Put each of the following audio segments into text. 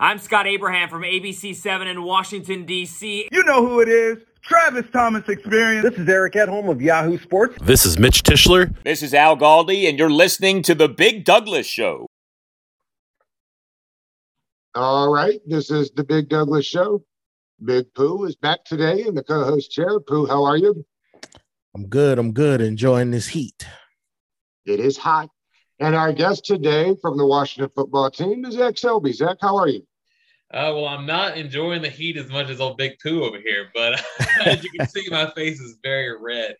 I'm Scott Abraham from ABC7 in Washington, D.C. You know who it is. Travis Thomas Experience. This is Eric Edholm of Yahoo Sports. This is Mitch Tischler. This is Al Galdi, and you're listening to The Big Douglas Show. All right, this is The Big Douglas Show. Big Pooh is back today in the co host chair. Pooh, how are you? I'm good. I'm good. Enjoying this heat. It is hot. And our guest today from the Washington football team is Zach Selby. Zach, how are you? Uh, well, I'm not enjoying the heat as much as old Big Pooh over here, but as you can see, my face is very red.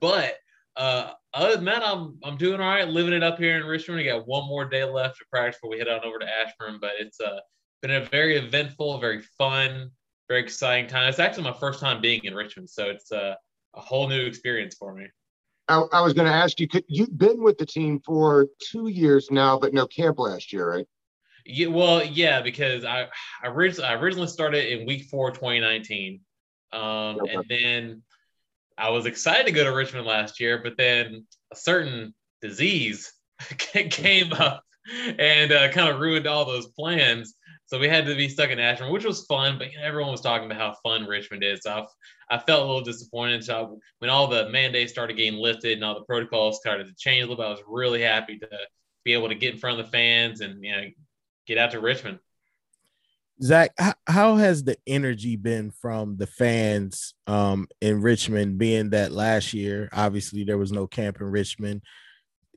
But uh, other than that, I'm I'm doing all right, living it up here in Richmond. We got one more day left to practice before we head on over to Ashburn, but it's uh, been a very eventful, very fun, very exciting time. It's actually my first time being in Richmond, so it's uh, a whole new experience for me. I, I was going to ask you, could, you've been with the team for two years now, but no camp last year, right? Yeah, well, yeah, because I I originally, I originally started in week four, 2019, um, okay. and then I was excited to go to Richmond last year, but then a certain disease came up and uh, kind of ruined all those plans. So we had to be stuck in Ashburn, which was fun, but you know, everyone was talking about how fun Richmond is. So I, I felt a little disappointed. So when all the mandates started getting lifted and all the protocols started to change a little bit, I was really happy to be able to get in front of the fans and you know get out to Richmond. Zach, how has the energy been from the fans um, in Richmond? Being that last year, obviously there was no camp in Richmond,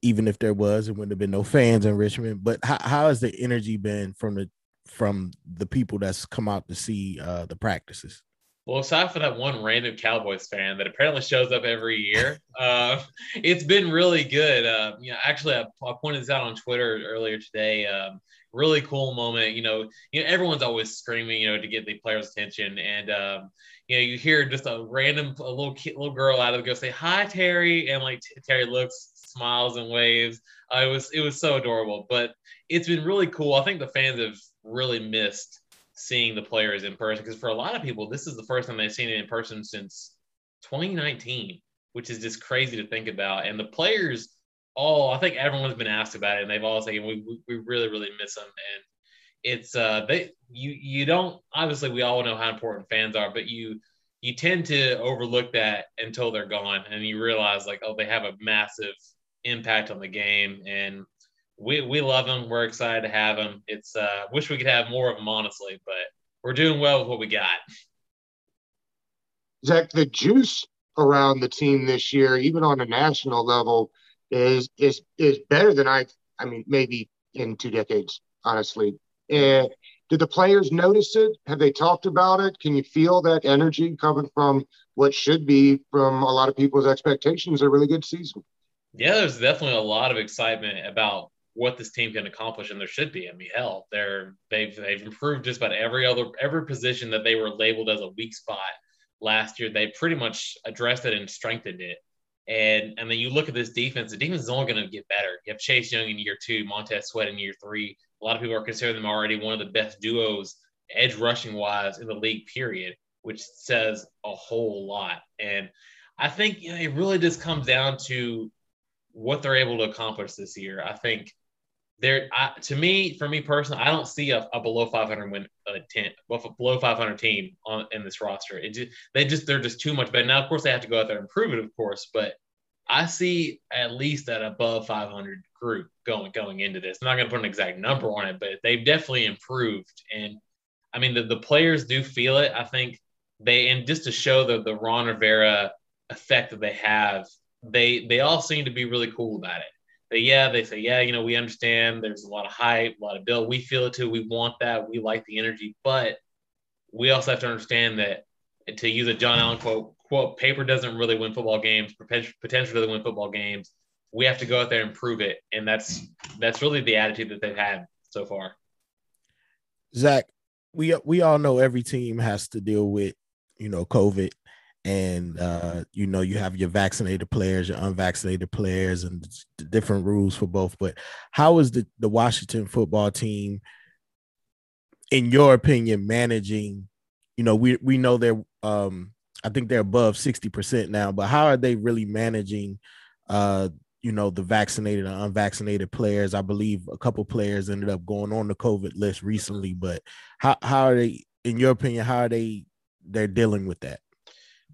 even if there was, it wouldn't have been no fans in Richmond. But how, how has the energy been from the from the people that's come out to see uh, the practices? Well, aside from that one random Cowboys fan that apparently shows up every year, uh, it's been really good. Uh, you know, actually, I, I, pointed this out on Twitter earlier today. Um, really cool moment. You know, you know, everyone's always screaming, you know, to get the players' attention, and um, you know, you hear just a random a little kid, little girl out of the go say hi, Terry, and like Terry looks, smiles, and waves. Uh, it was it was so adorable, but it's been really cool. I think the fans have really missed seeing the players in person because for a lot of people, this is the first time they've seen it in person since 2019, which is just crazy to think about. And the players all, I think everyone's been asked about it, and they've all said we, we really really miss them. And it's uh they you you don't obviously we all know how important fans are, but you you tend to overlook that until they're gone, and you realize like oh they have a massive impact on the game and we we love them. We're excited to have them. It's uh, wish we could have more of them, honestly, but we're doing well with what we got. Zach, the juice around the team this year, even on a national level, is is is better than I. I mean, maybe in two decades, honestly. And did the players notice it? Have they talked about it? Can you feel that energy coming from what should be from a lot of people's expectations? A really good season. Yeah, there's definitely a lot of excitement about what this team can accomplish, and there should be. I mean, hell, they're they've they've improved just about every other every position that they were labeled as a weak spot last year. They pretty much addressed it and strengthened it. And and then you look at this defense. The defense is only going to get better. You have Chase Young in year two, Montez Sweat in year three. A lot of people are considering them already one of the best duos, edge rushing wise, in the league. Period, which says a whole lot. And I think you know, it really just comes down to what they're able to accomplish this year. I think there I, to me for me personally i don't see a, a below 500 win a 10 below 500 team on in this roster. It just, they just they're just too much better. Now of course they have to go out there and prove it of course but i see at least that above 500 group going going into this. I'm not going to put an exact number on it but they've definitely improved. And i mean the, the players do feel it. I think they and just to show the the ron rivera effect that they have they they all seem to be really cool about it they, yeah, they say, yeah, you know, we understand there's a lot of hype, a lot of build. We feel it too. We want that. We like the energy, but we also have to understand that to use a John Allen quote, quote, paper doesn't really win football games, potential doesn't win football games. We have to go out there and prove it. And that's that's really the attitude that they've had so far. Zach, we we all know every team has to deal with, you know, COVID and uh, you know you have your vaccinated players, your unvaccinated players, and different rules for both. But how is the the Washington football team, in your opinion, managing? You know, we we know they're um, I think they're above sixty percent now, but how are they really managing uh, you know the vaccinated and unvaccinated players. I believe a couple players ended up going on the COVID list recently, but how how are they in your opinion, how are they they're dealing with that?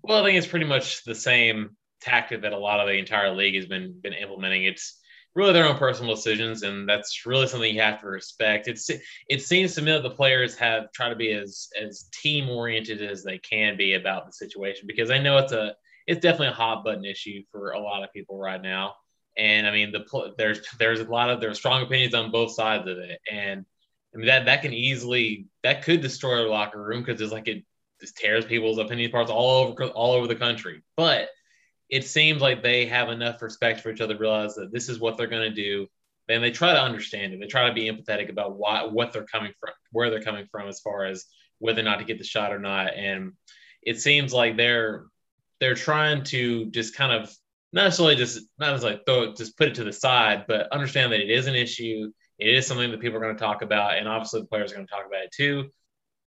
Well, I think it's pretty much the same tactic that a lot of the entire league has been been implementing. It's really their own personal decisions, and that's really something you have to respect. It's it seems to me that the players have tried to be as as team oriented as they can be about the situation because I know it's a it's definitely a hot button issue for a lot of people right now. And I mean, the there's there's a lot of there's strong opinions on both sides of it, and I mean that that can easily that could destroy a locker room because it's like it just tears people's opinion parts all over all over the country. But it seems like they have enough respect for each other to realize that this is what they're going to do. And they try to understand it. They try to be empathetic about why what they're coming from, where they're coming from, as far as whether or not to get the shot or not. And it seems like they're they're trying to just kind of not necessarily just not like throw it, just put it to the side, but understand that it is an issue. It is something that people are going to talk about, and obviously the players are going to talk about it too.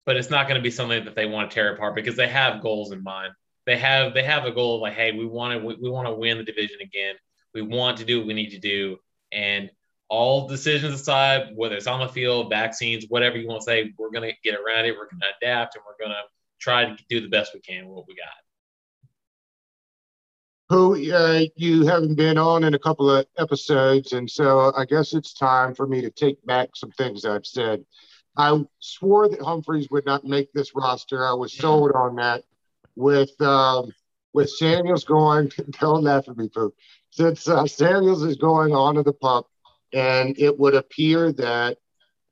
But it's not going to be something that they want to tear apart because they have goals in mind they have they have a goal of like, hey, we want to we want to win the division again. We want to do what we need to do, and all decisions aside, whether it's on the field, vaccines, whatever you want to say, we're going to get around it. We're going to adapt, and we're going to try to do the best we can with what we got. Who uh, you haven't been on in a couple of episodes, and so I guess it's time for me to take back some things I've said. I swore that Humphries would not make this roster. I was sold on that with um, with Samuels going. Don't laugh at me, Pooh. Since uh, Samuels is going onto the pup, and it would appear that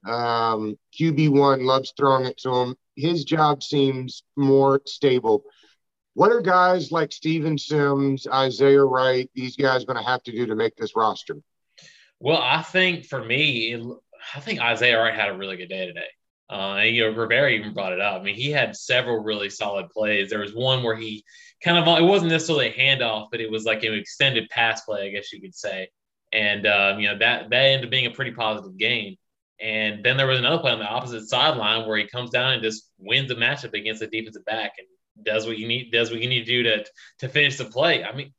um, QB one loves throwing it to him. His job seems more stable. What are guys like Steven Sims, Isaiah Wright, these guys going to have to do to make this roster? Well, I think for me, I think Isaiah Wright had a really good day today. Uh, and, you know, Rivera even brought it up. I mean, he had several really solid plays. There was one where he kind of, it wasn't necessarily a handoff, but it was like an extended pass play, I guess you could say. And, um, you know, that, that ended up being a pretty positive game. And then there was another play on the opposite sideline where he comes down and just wins the matchup against the defensive back and does what you need, does what you need to do to, to finish the play. I mean,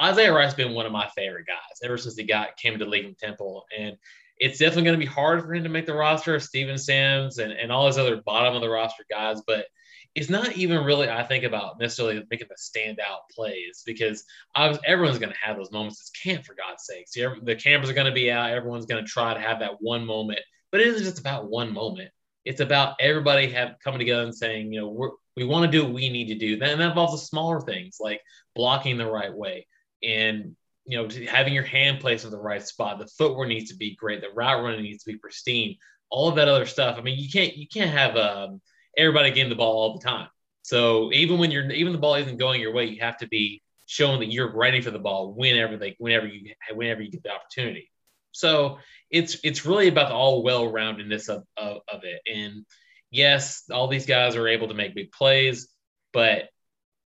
Isaiah Wright's been one of my favorite guys ever since he got came to league from Temple. And it's definitely going to be hard for him to make the roster, Steven Sims and, and all those other bottom of the roster guys. But it's not even really, I think, about necessarily making the standout plays because everyone's going to have those moments. It's camp, for God's sakes. The cameras are going to be out. Everyone's going to try to have that one moment. But it isn't just about one moment. It's about everybody have coming together and saying, you know, we're, we want to do what we need to do. And that involves the smaller things like blocking the right way and you know, having your hand placed in the right spot, the footwork needs to be great, the route running needs to be pristine, all of that other stuff. I mean, you can't you can't have um, everybody getting the ball all the time. So even when you're even the ball isn't going your way, you have to be showing that you're ready for the ball whenever they whenever you whenever you get the opportunity. So it's it's really about the all well roundedness of, of, of it. And yes, all these guys are able to make big plays, but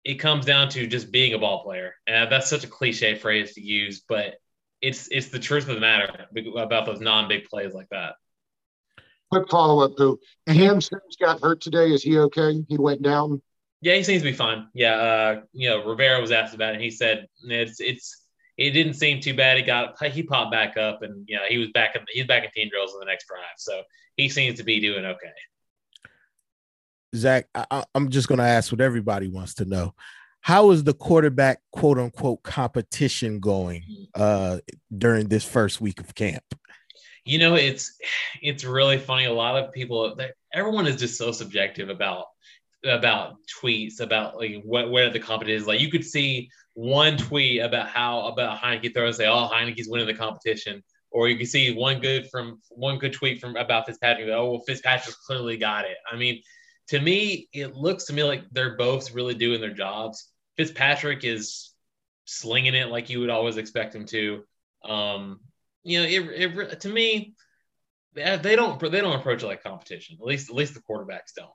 it comes down to just being a ball player. And that's such a cliche phrase to use, but it's it's the truth of the matter about those non-big plays like that. Quick follow up, Pooh. Cam Sims got hurt today. Is he okay? He went down. Yeah, he seems to be fine. Yeah, uh, you know, Rivera was asked about it. and He said it's it's it didn't seem too bad. He got he popped back up, and you know he was back in he's back in team drills in the next drive. So he seems to be doing okay. Zach, I, am just going to ask what everybody wants to know. How is the quarterback quote unquote competition going uh, during this first week of camp? You know, it's it's really funny. A lot of people, everyone is just so subjective about about tweets about like what where the competition is. Like you could see one tweet about how about Heinicke throw and say, "Oh, Heinicke's winning the competition," or you can see one good from one good tweet from about Fitzpatrick. Oh, well, Fitzpatrick clearly got it. I mean, to me, it looks to me like they're both really doing their jobs. Fitzpatrick is slinging it like you would always expect him to. Um, you know, it, it to me, they don't they don't approach it like competition. At least at least the quarterbacks don't.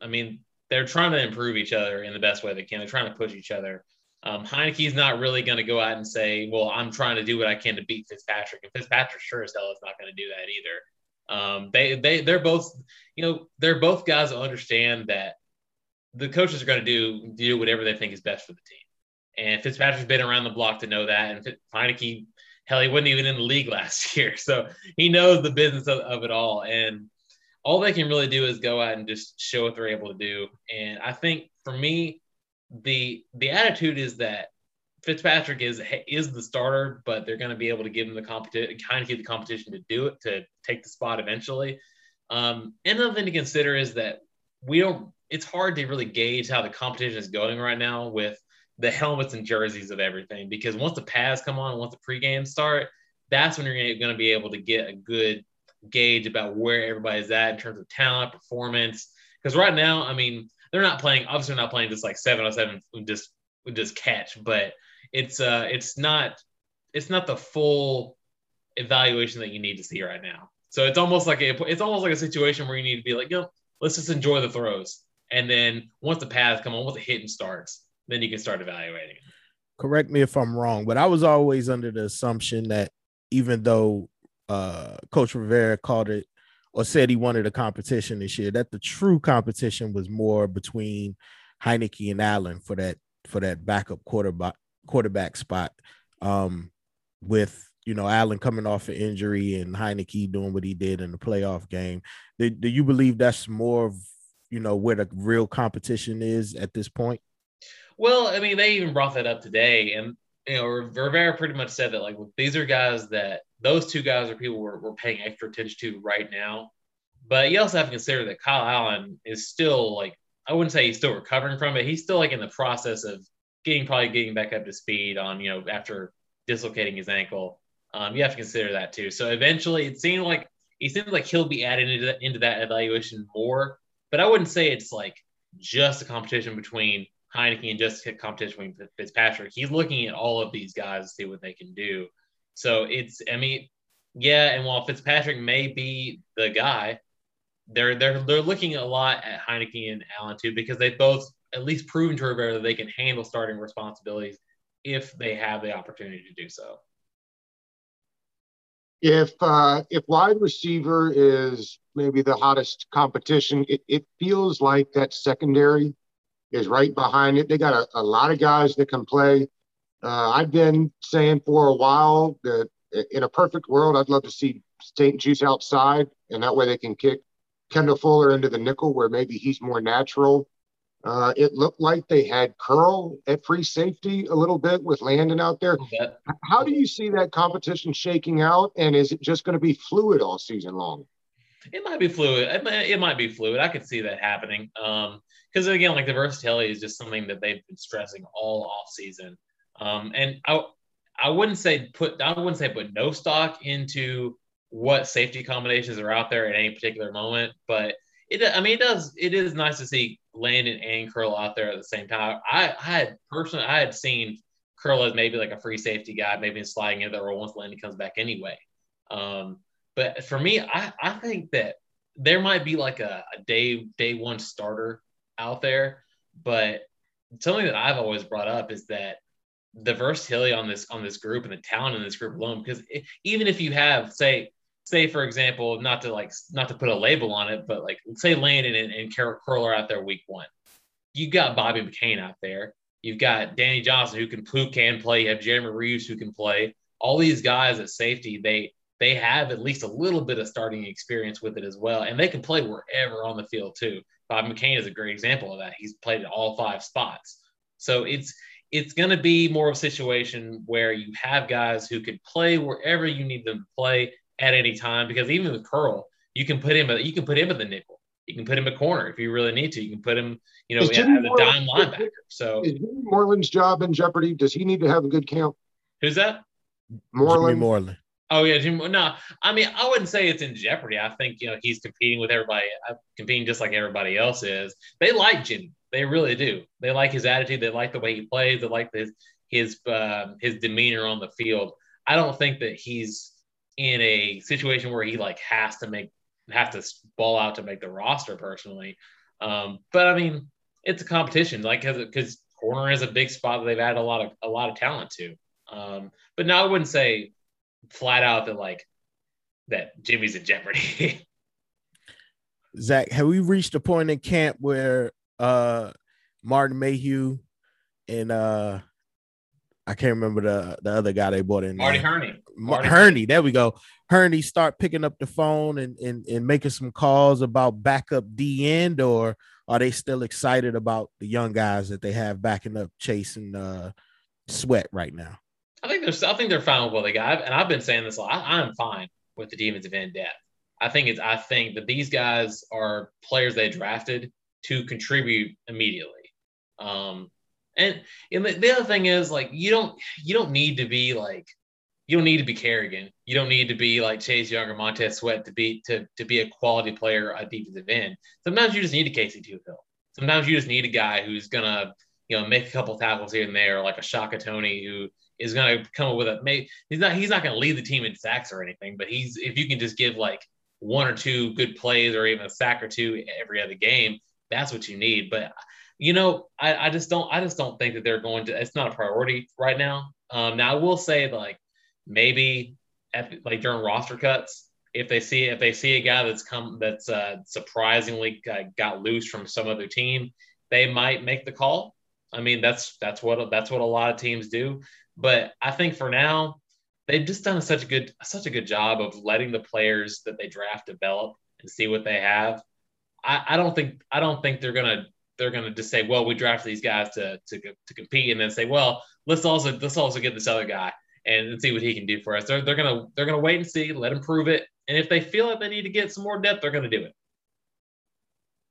I mean, they're trying to improve each other in the best way they can. They're trying to push each other. Um, Heinicke's not really going to go out and say, "Well, I'm trying to do what I can to beat Fitzpatrick," and Fitzpatrick sure as hell is not going to do that either. Um, they they they're both you know they're both guys who understand that the coaches are going to do do whatever they think is best for the team. And Fitzpatrick's been around the block to know that, and Heinicke hell, he wasn't even in the league last year, so he knows the business of, of it all. And all they can really do is go out and just show what they're able to do. And I think for me, the the attitude is that Fitzpatrick is is the starter, but they're going to be able to give him the competition, kind of give the competition to do it to take the spot eventually. Um, another thing to consider is that we don't. It's hard to really gauge how the competition is going right now with the helmets and jerseys of everything because once the pads come on, once the pregame start, that's when you're going to be able to get a good gauge about where everybody's at in terms of talent, performance. Because right now, I mean, they're not playing. Obviously, not playing just like seven on seven, just just catch, but it's uh, it's not it's not the full evaluation that you need to see right now. So it's almost like a it's almost like a situation where you need to be like, you know, let's just enjoy the throws, and then once the path come on, once the hitting starts, then you can start evaluating. Correct me if I'm wrong, but I was always under the assumption that even though uh, Coach Rivera called it or said he wanted a competition this year, that the true competition was more between Heinicke and Allen for that for that backup quarterback quarterback spot. Um, with you know Allen coming off an injury and Heinicke doing what he did in the playoff game. Do, do you believe that's more of you know where the real competition is at this point? Well, I mean, they even brought that up today, and you know, Rivera pretty much said that like these are guys that those two guys are people we're, we're paying extra attention to right now. But you also have to consider that Kyle Allen is still like I wouldn't say he's still recovering from it. He's still like in the process of getting probably getting back up to speed on you know after dislocating his ankle. Um, you have to consider that too. So eventually, it seemed like he seems like he'll be added into that, into that evaluation more. But I wouldn't say it's like just a competition between Heinicke and just a competition between Fitzpatrick. He's looking at all of these guys to see what they can do. So it's, I mean, yeah. And while Fitzpatrick may be the guy, they're they're they're looking a lot at Heinicke and Allen too because they both at least proven to Rivera that they can handle starting responsibilities if they have the opportunity to do so. If uh, if wide receiver is maybe the hottest competition, it, it feels like that secondary is right behind it. They got a, a lot of guys that can play. Uh, I've been saying for a while that in a perfect world, I'd love to see St-Juste outside, and that way they can kick Kendall Fuller into the nickel where maybe he's more natural. Uh, it looked like they had curl at free safety a little bit with Landon out there. How do you see that competition shaking out? And is it just going to be fluid all season long? It might be fluid. It might, it might be fluid. I could see that happening. Um, because again, like the versatility is just something that they've been stressing all off season. Um, and I, I wouldn't say put, I wouldn't say put no stock into what safety combinations are out there at any particular moment, but it, I mean, it does, it is nice to see Landon and Curl out there at the same time. I, I had personally, I had seen Curl as maybe like a free safety guy, maybe sliding into the role once Landon comes back anyway. Um, but for me, I, I think that there might be like a, a day day one starter out there, but something that I've always brought up is that the versatility on this on this group and the talent in this group alone. Because it, even if you have, say, say for example, not to like not to put a label on it, but like say Landon and, and Carol Curl are out there week one, you got Bobby McCain out there. You've got Danny Johnson who can who can play. You have Jeremy Reaves who can play. All these guys at safety, they they have at least a little bit of starting experience with it as well, and they can play wherever on the field too. Bob McCain is a great example of that. He's played at all five spots, so it's it's going to be more of a situation where you have guys who can play wherever you need them to play at any time. Because even with Curl, you can put him you can put him in the nickel. You can put him a corner if you really need to. You can put him, you know, as a dime linebacker. So is Jimmy Moreland's job in jeopardy? Does he need to have a good camp? Who's that? Moreland. Jimmy Moreland. Oh yeah, Jim. No, I mean I wouldn't say it's in jeopardy. I think you know he's competing with everybody, uh, competing just like everybody else is. They like Jimmy. They really do. They like his attitude. They like the way he plays. They like his his uh, his demeanor on the field. I don't think that he's in a situation where he like has to make have to ball out to make the roster personally. Um, but I mean, it's a competition, like because corner is a big spot that they've added a lot of a lot of talent to. Um, but no, I wouldn't say flat out that like that Jimmy's in jeopardy. Zach, have we reached a point in camp where uh Martin Mayhew and uh I can't remember the the other guy they brought in. Marty there. Hurney, there we go. Hurney start picking up the phone and, and and making some calls about backup D end, or are they still excited about the young guys that they have backing up chasing uh, Sweat right now? I think they're I think they're fine with what they got, and I've been saying this. a lot. I, I'm fine with the defensive end depth. I think it's I think that these guys are players they drafted to contribute immediately. Um, and and the, the other thing is like you don't you don't need to be like you don't need to be Kerrigan. You don't need to be like Chase Young or Montez Sweat to be to to be a quality player at defensive end. Sometimes you just need a Casey Toohill. Sometimes you just need a guy who's gonna you know make a couple tackles here and there, like a Shaka Toney who is to come up with a maybe he's not he's not to lead the team in sacks or anything, but he's if you can just give like one or two good plays or even a sack or two every other game, that's what you need. But you know, I, I just don't I just don't think that they're going to. It's not a priority right now. Um, now I will say like maybe like during roster cuts, if they see if they see a guy that's come that's uh, surprisingly uh, got loose from some other team, they might make the call. I mean, that's that's what that's what a lot of teams do. But I think for now, they've just done such a good such a good job of letting the players that they draft develop and see what they have. I, I don't think I don't think they're gonna they're gonna just say, well, we draft these guys to to to compete, and then say, well, let's also let's also get this other guy and see what he can do for us. They're they're gonna they're gonna wait and see, let him prove it, and if they feel like they need to get some more depth, they're gonna do it.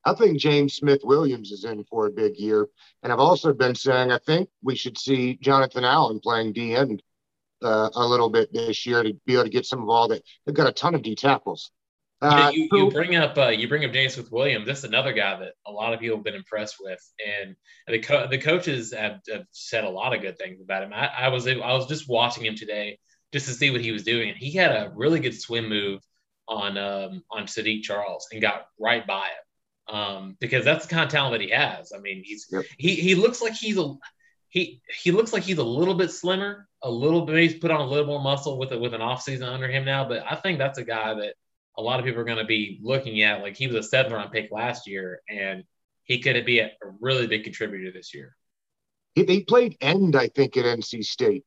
I think James Smith Williams is in for a big year. And I've also been saying I think we should see Jonathan Allen playing D end uh, a little bit this year to be able to get some of all that. They've got a ton of D tackles. Uh, you, you, bring up uh, you bring up James Smith Williams. This is another guy that a lot of people have been impressed with, and the co- the coaches have, have, said a lot of good things about him. I, I was I was just watching him today just to see what he was doing, and he had a really good swim move on um, on Saahdiq Charles and got right by it um, because that's the kind of talent that he has. I mean, he's yep. he he looks like he's a he he looks like he's a little bit slimmer, a little bit. He's put on a little more muscle with it with an off season under him now. But I think that's a guy that a lot of people are going to be looking at. Like he was a seventh round pick last year, and he could be a, a really big contributor this year. He, he played end, I think, at NC State.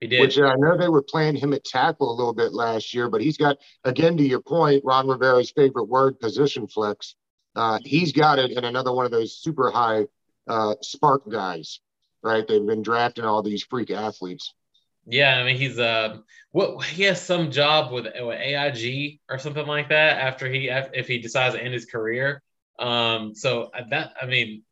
He did. Which I know they were playing him at tackle a little bit last year, but he's got, again, to your point, Ron Rivera's favorite word, position flex. Uh, he's got it in another one of those super high uh, spark guys, right? They've been drafting all these freak athletes. Yeah, I mean he's uh what he has some job with, with AIG or something like that after he if he decides to end his career. Um, so that I mean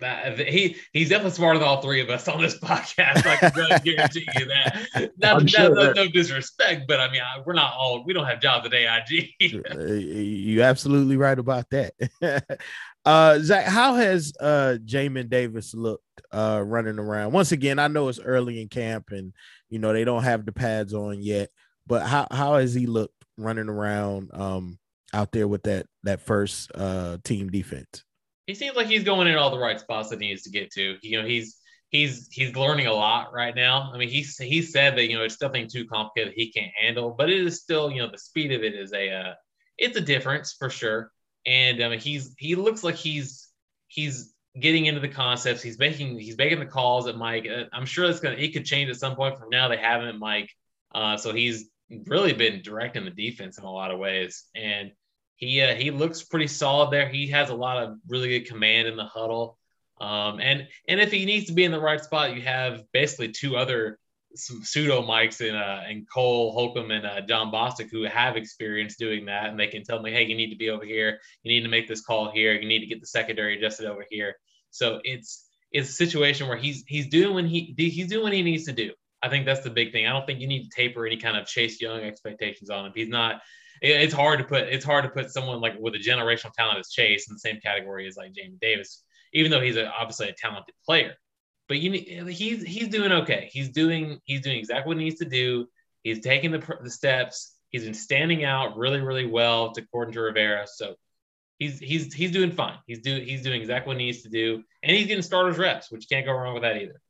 that, he he's definitely smarter than all three of us on this podcast. I can really guarantee you that. Not, sure not, no disrespect, but I mean I, we're not all we don't have jobs at AIG. You're absolutely right about that. uh, Zach, how has uh Jamin Davis looked uh running around? Once again, I know it's early in camp and you know they don't have the pads on yet, but how how has he looked running around um out there with that that first uh team defense? he seems like he's going in all the right spots that he needs to get to. You know, he's he's he's learning a lot right now. I mean, he's he said that you know it's nothing too complicated he can't handle, but it is still you know the speed of it is a uh, it's a difference for sure. And mean, he's he looks like he's he's getting into the concepts. He's making he's making the calls at Mike. Uh, I'm sure it's gonna it could change at some point. From now, they haven't Mike, uh, so he's really been directing the defense in a lot of ways and he uh, he looks pretty solid there. He has a lot of really good command in the huddle. Um, and and if he needs to be in the right spot, you have basically two other pseudo mics in uh, and Cole Holcomb and uh, Jon Bostic who have experience doing that, and they can tell me, hey, you need to be over here, you need to make this call here, you need to get the secondary adjusted over here. So it's it's a situation where he's he's doing when he he's doing what he needs to do. I think that's the big thing. I don't think you need to taper any kind of Chase Young expectations on him. He's not it's hard to put it's hard to put someone like with a generational talent as Chase in the same category as like Jamin Davis, even though he's a, obviously a talented player. But you he's he's doing okay. He's doing he's doing exactly what he needs to do. He's taking the, the steps. He's been standing out really really well, to according to Rivera. So he's he's he's doing fine. He's do he's doing exactly what he needs to do, and he's getting starters reps, which can't go wrong with that either.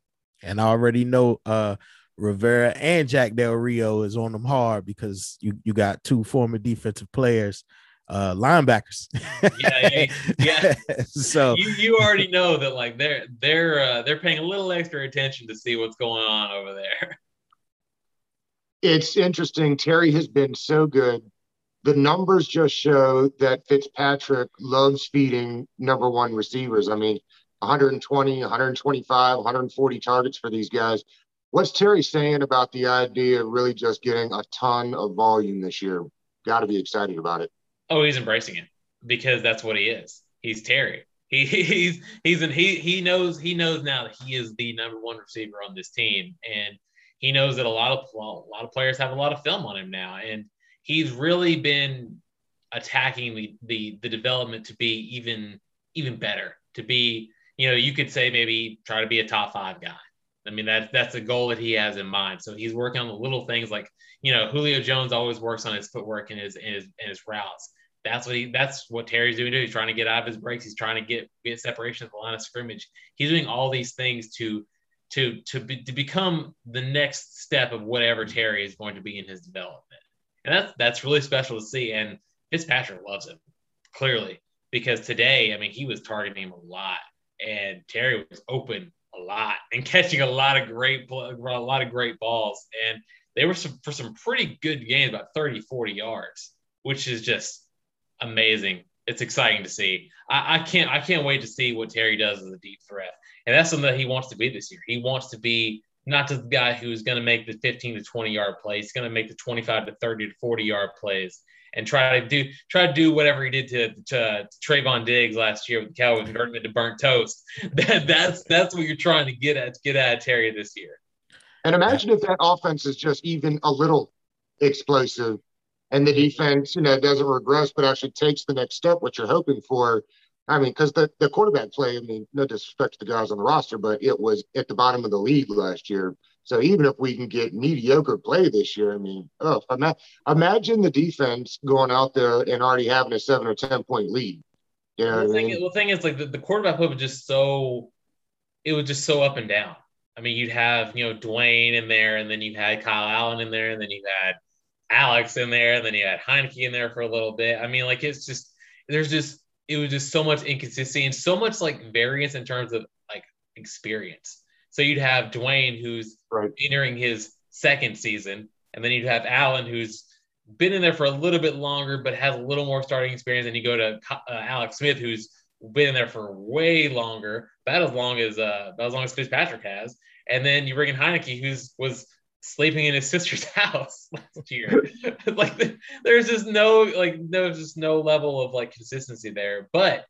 And I already know uh Rivera and Jack Del Rio is on them hard because you you got two former defensive players uh, linebackers. yeah, yeah. so you, you already know that like they're they're uh, they're paying a little extra attention to see what's going on over there. It's interesting. Terry has been so good. The numbers just show that Fitzpatrick loves feeding number one receivers. I mean, 120, 125, 140 targets for these guys. What's Terry saying about the idea of really just getting a ton of volume this year? Got to be excited about it. Oh, he's embracing it because that's what he is. He's Terry. He, he's he's an, he he knows he knows now that he is the number one receiver on this team, and he knows that a lot of a lot of players have a lot of film on him now, and he's really been attacking the the, the development to be even even better. To be you know you could say maybe try to be a top five guy. I mean that's that's a goal that he has in mind. So he's working on the little things like you know Julio Jones always works on his footwork and his and his and his routes that's what he that's what Terry's doing too. He's trying to get out of his breaks. He's trying to get get separation at the line of scrimmage. He's doing all these things to to to be, to become the next step of whatever Terry is going to be in his development. And that's that's really special to see. And Fitzpatrick loves him clearly because today, I mean, he was targeting him a lot, and Terry was open a lot and catching a lot of great a lot of great balls. And they were some, for some pretty good games, about 30, 40 yards, which is just amazing. It's exciting to see. I, I, can't I can't wait to see what Terry does as a deep threat. And that's something that he wants to be this year. He wants to be not just the guy who's going to make the 15 to 20 yard plays. He's going to make the 25 to 30 to 40 yard plays and try to do try to do whatever he did to, to, to Trevon Diggs last year with the Cowboys turn him into burnt toast. That, that's that's what you're trying to get at get at Terry this year. And imagine if that offense is just even a little explosive and the defense, you know, doesn't regress, but actually takes the next step, what you're hoping for. I mean, because the, the quarterback play, I mean, no disrespect to the guys on the roster, but it was at the bottom of the league last year. So even if we can get mediocre play this year, I mean, oh, imagine the defense going out there and already having a seven or 10 point lead. You know the, thing, I mean? the thing is, like, the, the quarterback play was just so, it was just so up and down. I mean, you'd have, you know, Dwayne in there, and then you had Kyle Allen in there, and then you had Alex in there, and then you had Heinicke in there for a little bit. I mean, like it's just there's just it was just so much inconsistency and so much like variance in terms of like experience. So you'd have Dwayne who's right. entering his second season, and then you'd have Allen who's been in there for a little bit longer but has a little more starting experience. And you go to uh, Alex Smith who's been in there for way longer, about as long as uh, about as long as Fitzpatrick has. And then you bring in Heinicke who's was sleeping in his sister's house last year. like there's just no like there's just no level of like consistency there. But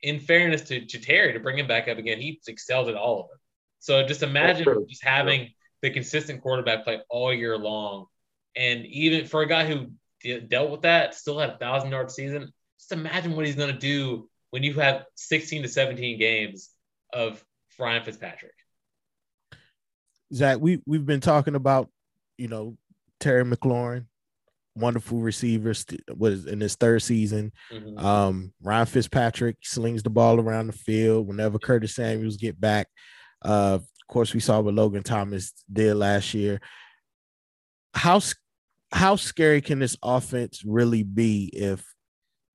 in fairness to, to Terry to bring him back up again, he excelled at all of them. So just imagine just having the consistent quarterback play all year long, and even for a guy who dealt with that, still had a thousand yard season. Just imagine what he's going to do when you have 16 to 17 games of Ryan Fitzpatrick. Zach, we we've been talking about, you know, Terry McLaurin, wonderful receiver, was in his third season. Mm-hmm. Um, Ryan Fitzpatrick slings the ball around the field whenever Curtis Samuels get back. Uh, of course, we saw what Logan Thomas did last year. How how scary can this offense really be if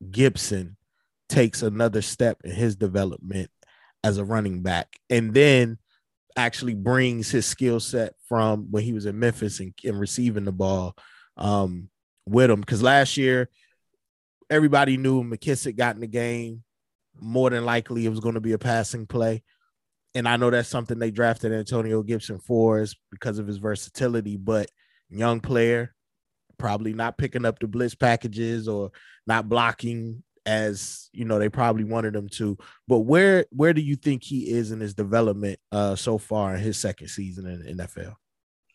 Gibson takes another step in his development as a running back, and then actually brings his skill set from when he was in Memphis and, and receiving the ball um, with him. Because last year, everybody knew McKissic got in the game. More than likely, it was going to be a passing play. And I know that's something they drafted Antonio Gibson for is because of his versatility, but young player, probably not picking up the blitz packages or not blocking as you know they probably wanted him to. But where where do you think he is in his development uh, so far in his second season in NFL?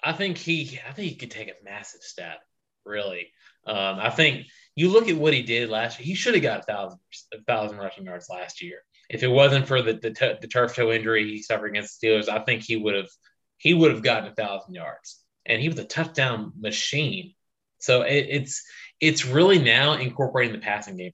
I think he I think he could take a massive step. Really, um, I think you look at what he did last year. He should have got a thousand a thousand rushing yards last year. If it wasn't for the the, t- the turf toe injury he suffered against the Steelers, I think he would have he would have gotten a thousand yards. And he was a touchdown machine. So it, it's it's really now incorporating the passing game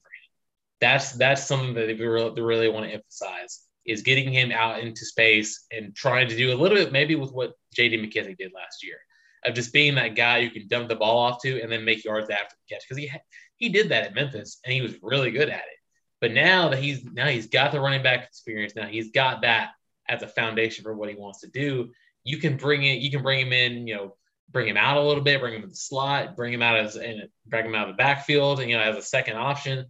that's that's something that they really, they really want to emphasize is getting him out into space and trying to do a little bit maybe with what J.D. McKissic did last year of just being that guy you can dump the ball off to and then make yards after the catch because he He did that at Memphis, and he was really good at it. But now that he's now he's got the running back experience, now he's got that as a foundation for what he wants to do. You can bring it, you can bring him in, you know, bring him out a little bit, bring him in the slot, bring him out as and bring him out of the backfield, and, you know, as a second option.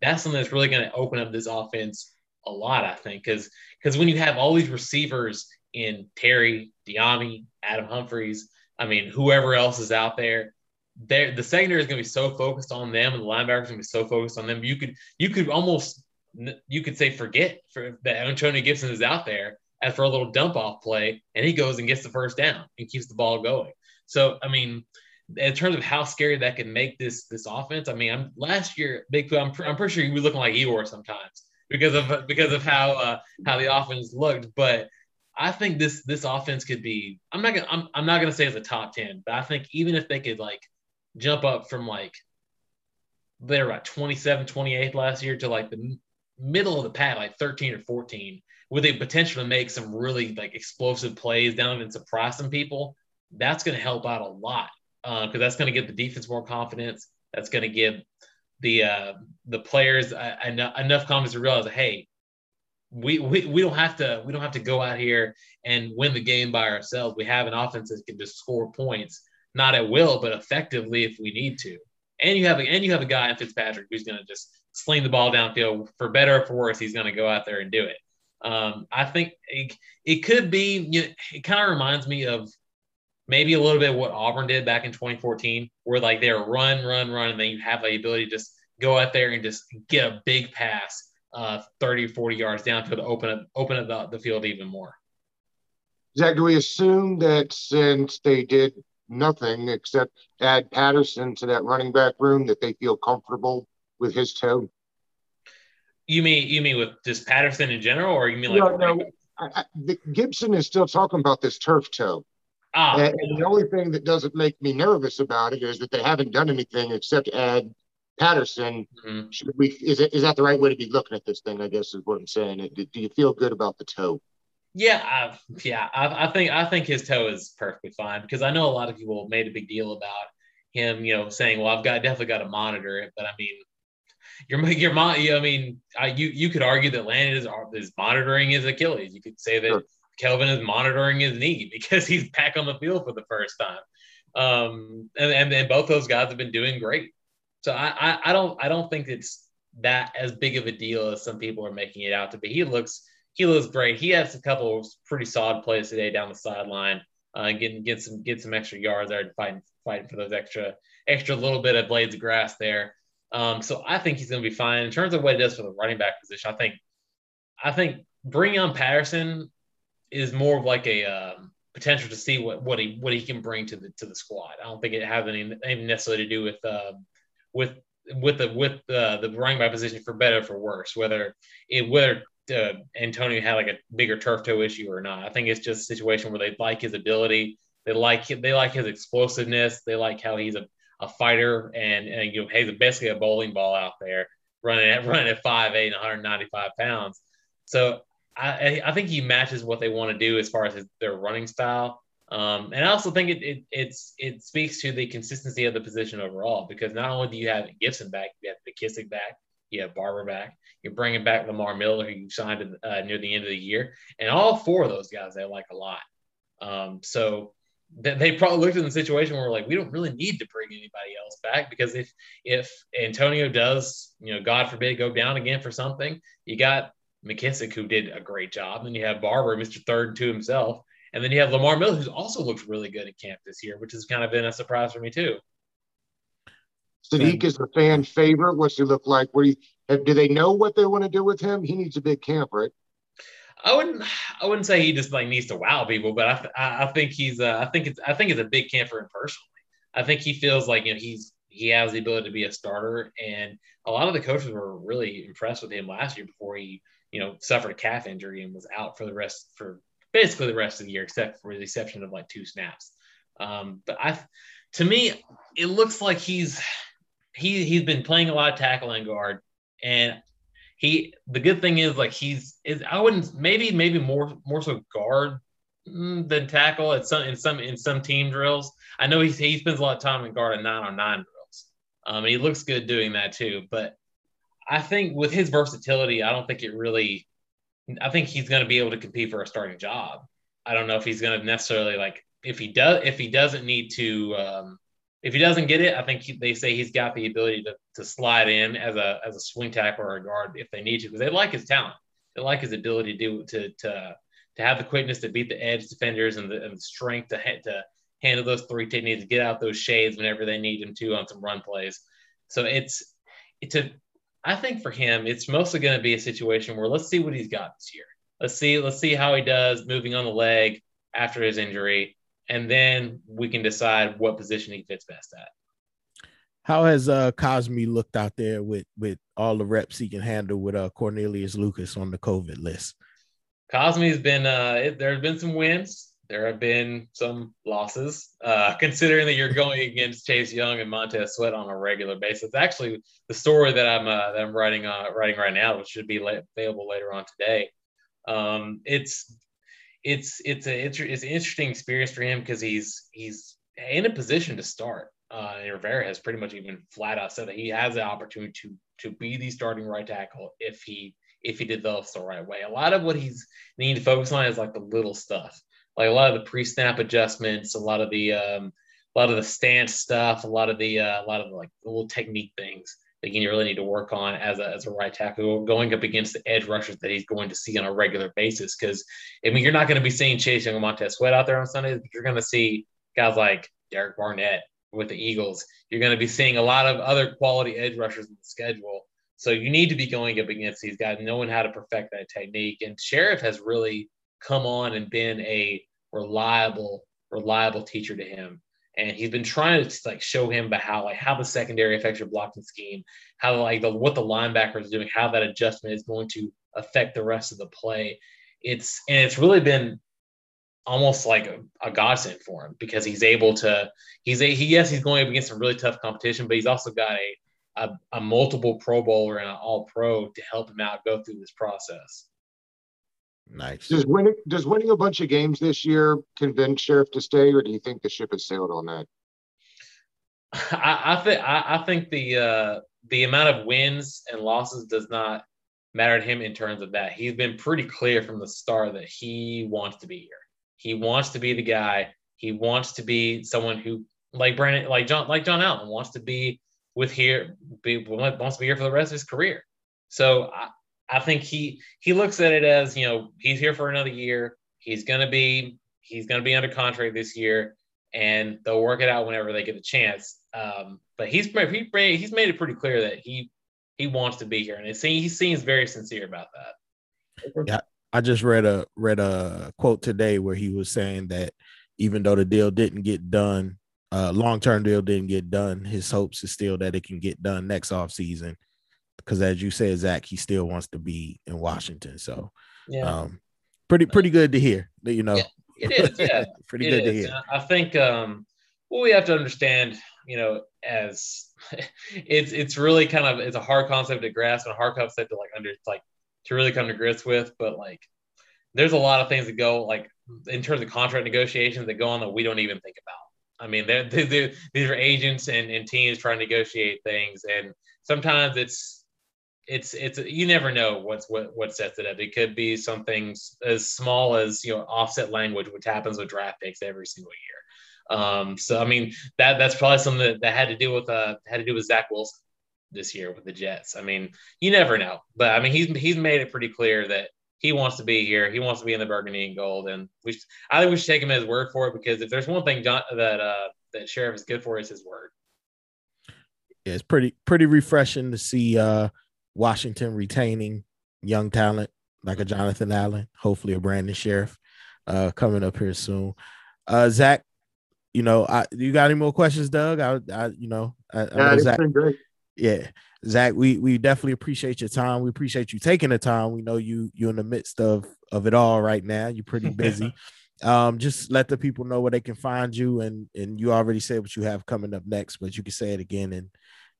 That's something that's really going to open up this offense a lot, I think, because because when you have all these receivers in Terry, Dyami, Adam Humphries, I mean, whoever else is out there, the secondary is going to be so focused on them, and the linebackers going to be so focused on them. You could you could almost you could say forget for that Antonio Gibson is out there as for a little dump off play, and he goes and gets the first down and keeps the ball going. So I mean, in terms of how scary that can make this this offense, I mean, I'm last year Big I'm, I'm pretty sure he was looking like Eeyore sometimes because of because of how uh, how the offense looked, but. I think this this offense could be. I'm not gonna. I'm, I'm not gonna say it's a top ten, but I think even if they could like jump up from like they're about 27, 28 last year to like the middle of the pack, like 13 or 14, with a potential to make some really like explosive plays down and surprise some people. That's going to help out a lot because uh, that's going to give the defense more confidence. That's going to give the uh, the players uh, enough, enough confidence to realize, hey, we, we we don't have to we don't have to go out here and win the game by ourselves. We have an offense that can just score points not at will, but effectively if we need to. And you have a, and you have a guy in Fitzpatrick who's going to just sling the ball downfield for better or for worse. He's going to go out there and do it. Um, I think it, it could be. You know, it kind of reminds me of maybe a little bit what Auburn did back in 2014, where like they're run, run, run, and then you have the ability to just go out there and just get a big pass, uh, 30, 40 yards down to open up open up the, the field even more. Zach, do we assume that since they did nothing except add Patterson to that running back room that they feel comfortable with his toe. You mean you mean with just Patterson in general, or you mean like no, no. I, I, Gibson is still talking about this turf toe. Ah. And, and, the only thing that doesn't make me nervous about it is that they haven't done anything except add Patterson. Mm-hmm. Should we? Is it is that the right way to be looking at this thing? I guess is what I'm saying. Do you feel good about the toe? Yeah, I, yeah, I, I, think I think his toe is perfectly fine because I know a lot of people made a big deal about him, you know, saying, "Well, I've got definitely got to monitor it," but I mean, you're you're I mean, I, you you could argue that Landon is is monitoring his Achilles. You could say that sure. Kelvin is monitoring his knee because he's back on the field for the first time. Um, and and then both those guys have been doing great. So I, I I don't I don't think it's that as big of a deal as some people are making it out to be. He looks he looks great. He has a couple of pretty solid plays today down the sideline, uh, getting get some get some extra yards there, fighting fighting for those extra extra little bit of blades of grass there. Um, so I think he's going to be fine in terms of what he does for the running back position. I think I think bringing on Patterson is more of like a um, potential to see what what he what he can bring to the to the squad. I don't think it has any, anything necessarily to do with uh, with with the with the the running back position for better for worse, whether it whether uh, Antonio had like a bigger turf toe issue or not. I think it's just a situation where they like his ability, they like they like his explosiveness, they like how he's a, a fighter, and, and you know he's basically a bowling ball out there running at running at five eight and 195 pounds. So I I think he matches what they want to do as far as his, their running style. Um, and I also think it, it it's it speaks to the consistency of the position overall because not only do you have Gibson back, you have McKissic back, you have Barber back. You're bringing back Lamar Miller, who you signed uh, near the end of the year, and all four of those guys they like a lot. Um, so th- they probably looked in the situation where like we don't really need to bring anybody else back because if if Antonio does, you know, God forbid, go down again for something, you got McKissic who did a great job, and you have Barber, Mr. Third to himself, and then you have Lamar Miller, who's also looked really good at camp this year, which has kind of been a surprise for me too. Saahdiq is a fan favorite. What's he look like? Where do they know what they want to do with him? He needs a big camp, right? I wouldn't. I wouldn't say he just like needs to wow people, but I, I, I think he's. Uh, I think it's. I think it's a big camp for him personally. I think he feels like you know he's he has the ability to be a starter, and a lot of the coaches were really impressed with him last year before he you know suffered a calf injury and was out for the rest for basically the rest of the year, except for the exception of like two snaps. Um, but I, to me, it looks like he's he he's been playing a lot of tackle and guard, and he the good thing is like he's is I wouldn't maybe maybe more more so guard mm, than tackle at some in some in some team drills. I know he's he spends a lot of time in guard and nine on nine drills. Um, and he looks good doing that too. But I think with his versatility, I don't think it really. I think he's going to be able to compete for a starting job. I don't know if he's going to necessarily like if he does if he doesn't need to um, if he doesn't get it. I think he, they say he's got the ability to, to slide in as a as a swing tackle or a guard if they need to because they like his talent. They like his ability to do to to to have the quickness to beat the edge defenders and the, and the strength to to handle those three techniques, get out those shades whenever they need him to on some run plays. So it's it's a I think for him, it's mostly going to be a situation where let's see what he's got this year. Let's see, let's see how he does moving on the leg after his injury, and then we can decide what position he fits best at. How has uh Cosmi looked out there with with all the reps he can handle with uh Cornelius Lucas on the COVID list? Cosmi's been uh there have been some wins there have been some losses. Uh, considering that you're going against Chase Young and Montez Sweat on a regular basis, actually the story that I'm uh, that I'm writing uh, writing right now, which should be available later on today. Um, it's it's it's a it's, it's an interesting experience for him because he's he's in a position to start. Uh, and Rivera has pretty much even flat out said that he has the opportunity to to be the starting right tackle if he if he develops the right way. A lot of what he's needing to focus on is like the little stuff like a lot of the pre-snap adjustments, a lot of the um, a lot of the stance stuff, a lot of the uh, a lot of the, like little technique things that you really need to work on as a as a right tackle going up against the edge rushers that he's going to see on a regular basis. Because I mean, you're not going to be seeing Chase Young and Montez Sweat out there on Sundays, but you're going to see guys like Derek Barnett with the Eagles. You're going to be seeing a lot of other quality edge rushers in the schedule. So you need to be going up against these guys, knowing how to perfect that technique. And Scherff has really come on and been a reliable, reliable teacher to him. And he's been trying to like show him about how like how the secondary affects your blocking scheme, how like the what the linebackers is doing, how that adjustment is going to affect the rest of the play. It's and it's really been almost like a, a godsend for him because he's able to he's a he yes he's going up against some really tough competition, but he's also got a a, a multiple Pro Bowler and an All Pro to help him out go through this process. Nice. Does winning does winning a bunch of games this year convince Scherff to stay, or do you think the ship has sailed on that? I, I think I, I, think the uh, the amount of wins and losses does not matter to him in terms of that. He's been pretty clear from the start that he wants to be here. He wants to be the guy. He wants to be someone who, like Brandon, like John, like John Allen, wants to be with here, be, wants to be here for the rest of his career. So I, I think he he looks at it as you know he's here for another year. He's gonna be he's gonna be under contract this year, and they'll work it out whenever they get a chance. Um, but he's he, he's made it pretty clear that he he wants to be here, and it seems, he seems very sincere about that. Yeah, I just read a read a quote today where he was saying that even though the deal didn't get done, uh, long term deal didn't get done, his hopes is still that it can get done next off season because as you said, Zach, he still wants to be in Washington. So, yeah, um, pretty pretty good to hear. That you know, yeah, it is. Yeah, pretty it good is. to hear. I think um, what we have to understand, you know, as it's it's really kind of it's a hard concept to grasp and a hard concept to like under like to really come to grips with. But like, there's a lot of things that go like in terms of contract negotiations that go on that we don't even think about. I mean, they're, they're, they're, these are agents and, and teams trying to negotiate things, and sometimes it's it's it's you never know what's what what sets it up. It could be something as small as you know offset language, which happens with draft picks every single year. Um, so I mean that that's probably something that, that had to do with uh had to do with Zach Wilson this year with the Jets. I mean you never know, but I mean he's he's made it pretty clear that he wants to be here. He wants to be in the burgundy and gold, and we should, I think we should take him at his word for it because if there's one thing John, that uh that Scherff is good for is his word. Yeah, it's pretty pretty refreshing to see uh Washington retaining young talent like a Jonathan Allen, hopefully a Brandon Scherff uh, coming up here soon. Uh, Zach, you know, I, you got any more questions, Doug? I, I you know, I, yeah, I know Zach, been great. Yeah, Zach, we we definitely appreciate your time. We appreciate you taking the time. We know you you're in the midst of of it all right now. You're pretty busy. um, just let the people know where they can find you, and and you already said what you have coming up next, but you can say it again, and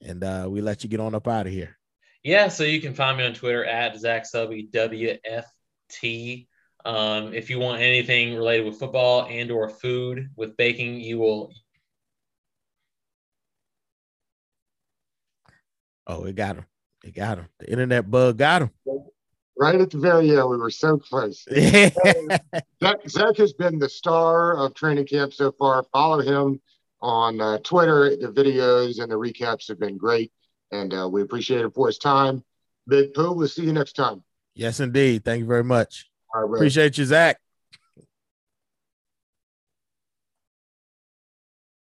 and uh, we let you get on up out of here. Yeah, so you can find me on Twitter at Zach Selby WFT. Um, if you want anything related with football and or food with baking, you will Oh, it got him. It got him. The internet bug got him. Right at the very end, we were so close. Zach, Zach has been the star of training camp so far. Follow him on uh, Twitter. The videos and the recaps have been great, and uh, we appreciate it for his time. Big Pooh, we'll see you next time. yes, indeed. Thank you very much. Right, Appreciate you, Zach.